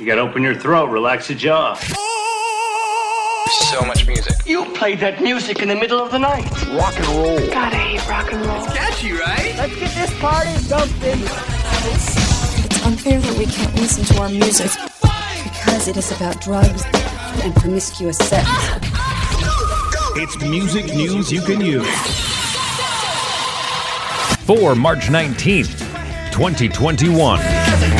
You gotta open your throat, relax your jaw. So much music. You played that music in the middle of the night. Rock and roll. God, I hate rock and roll. Catchy, right? Let's get this party jumping. It's unfair that we can't listen to our music because it is about drugs and promiscuous sex. It's music news you can use. For March 19th, 2021.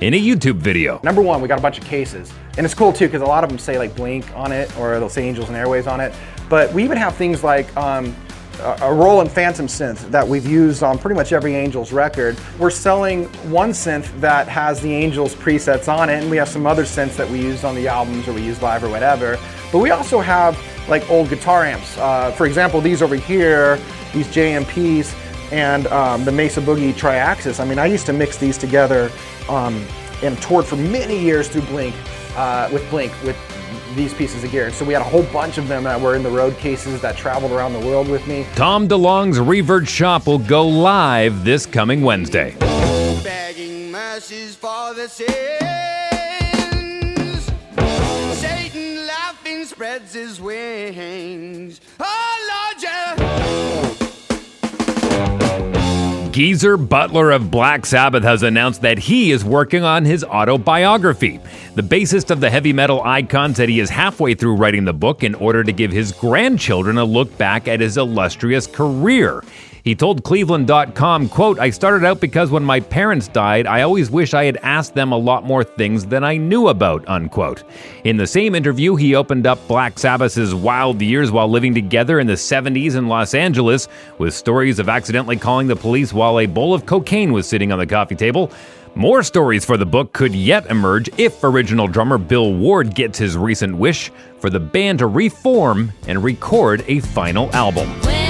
in a YouTube video. Number one, we got a bunch of cases. And it's cool too, because a lot of them say like Blink on it, or they'll say Angels and Airwaves on it. But we even have things like um, a Roland Fantom synth that we've used on pretty much every Angels record. We're selling one synth that has the Angels presets on it, and we have some other synths that we used on the albums or we use live or whatever. But we also have like old guitar amps. Uh, for example, these over here, these JMPs, and um, the Mesa Boogie Triaxis. I mean, I used to mix these together um, and toured for many years through Blink uh, with Blink with these pieces of gear. and So we had a whole bunch of them that were in the road cases that traveled around the world with me. Tom DeLonge's Reverb shop will go live this coming Wednesday. begging mercies for the sins. Satan laughing spreads his wings. Oh Geezer Butler of Black Sabbath has announced that he is working on his autobiography. The bassist of the heavy metal icon said he is halfway through writing the book in order to give his grandchildren a look back at his illustrious career. He told Cleveland.com, quote, I started out because when my parents died, I always wish I had asked them a lot more things than I knew about, unquote. In the same interview, he opened up Black Sabbath's wild years while living together in the 70s in Los Angeles, with stories of accidentally calling the police while a bowl of cocaine was sitting on the coffee table. More stories for the book could yet emerge if original drummer Bill Ward gets his recent wish for the band to reform and record a final album.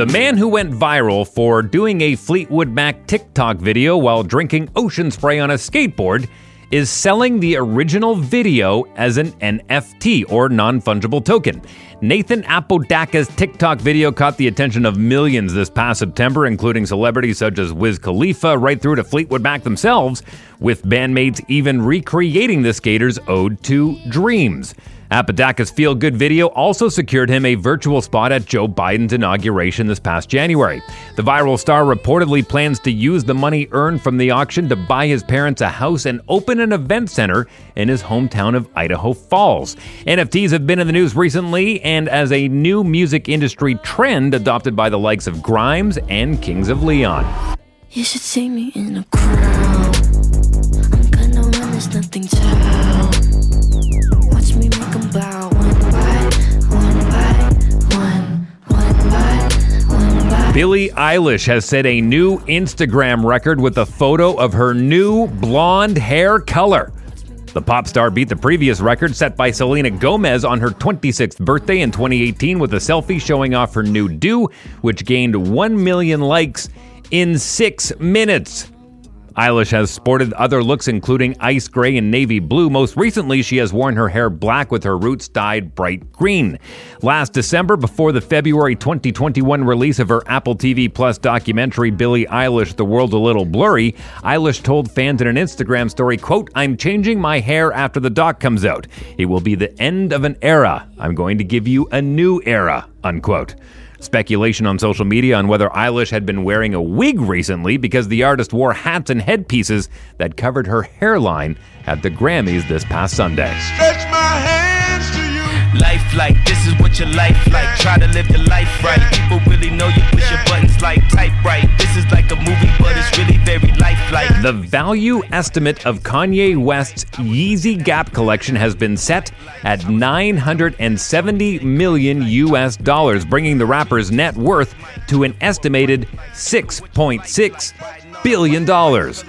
The man who went viral for doing a Fleetwood Mac TikTok video while drinking ocean spray on a skateboard is selling the original video as an NFT or non fungible token. Nathan Apodaca's TikTok video caught the attention of millions this past September, including celebrities such as Wiz Khalifa, right through to Fleetwood Mac themselves, with bandmates even recreating the skater's ode to dreams. Apodaca's feel good video also secured him a virtual spot at Joe Biden's inauguration this past January. The viral star reportedly plans to use the money earned from the auction to buy his parents a house and open an event center in his hometown of Idaho Falls. NFTs have been in the news recently and as a new music industry trend adopted by the likes of Grimes and Kings of Leon. You should see me in a crowd. I'm gonna run, there's nothing to Billie Eilish has set a new Instagram record with a photo of her new blonde hair color. The pop star beat the previous record set by Selena Gomez on her 26th birthday in 2018 with a selfie showing off her new do, which gained 1 million likes in six minutes. Eilish has sported other looks, including ice gray and navy blue. Most recently, she has worn her hair black with her roots dyed bright green. Last December, before the February 2021 release of her Apple TV Plus documentary, Billie Eilish, The World a Little Blurry, Eilish told fans in an Instagram story, quote, I'm changing my hair after the doc comes out. It will be the end of an era. I'm going to give you a new era, unquote. Speculation on social media on whether Eilish had been wearing a wig recently because the artist wore hats and headpieces that covered her hairline at the Grammys this past Sunday. Life like this is what your life like. Try to live your life right. People really know you push your buttons like type right. This is like a movie, but it's really very lifelike. The value estimate of Kanye West's Yeezy Gap collection has been set at 970 million US dollars, bringing the rapper's net worth to an estimated 6.6 billion dollars.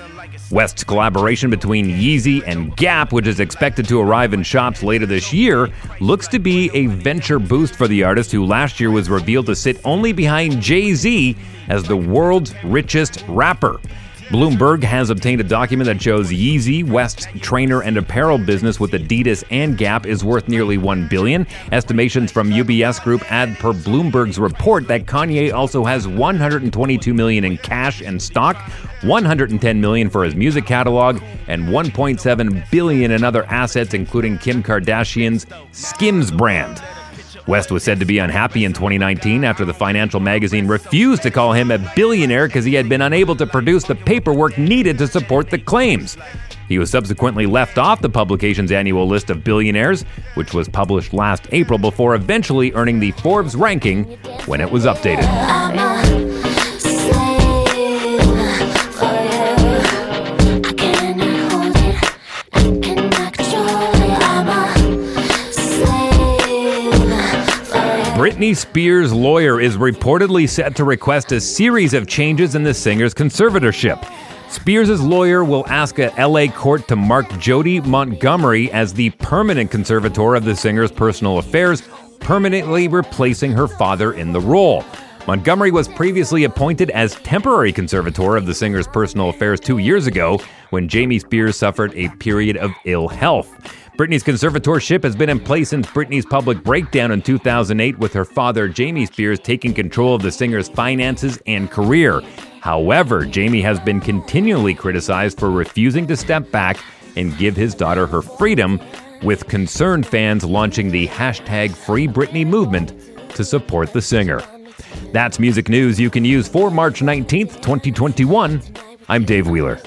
West's collaboration between Yeezy and Gap, which is expected to arrive in shops later this year, looks to be a venture boost for the artist who last year was revealed to sit only behind Jay Z as the world's richest rapper. Bloomberg has obtained a document that shows Yeezy, West's trainer and apparel business with Adidas and Gap is worth nearly 1 billion. Estimations from UBS Group add per Bloomberg's report that Kanye also has 122 million in cash and stock, 110 million for his music catalog, and 1.7 billion in other assets including Kim Kardashian's Skims brand. West was said to be unhappy in 2019 after the financial magazine refused to call him a billionaire because he had been unable to produce the paperwork needed to support the claims. He was subsequently left off the publication's annual list of billionaires, which was published last April before eventually earning the Forbes ranking when it was updated. Britney Spears' lawyer is reportedly set to request a series of changes in the singer's conservatorship. Spears' lawyer will ask a LA court to mark Jodi Montgomery as the permanent conservator of the singer's personal affairs, permanently replacing her father in the role. Montgomery was previously appointed as temporary conservator of the singer's personal affairs two years ago when Jamie Spears suffered a period of ill health. Britney's conservatorship has been in place since Britney's public breakdown in 2008, with her father, Jamie Spears, taking control of the singer's finances and career. However, Jamie has been continually criticized for refusing to step back and give his daughter her freedom, with concerned fans launching the hashtag Free Britney movement to support the singer. That's music news you can use for March 19th, 2021. I'm Dave Wheeler.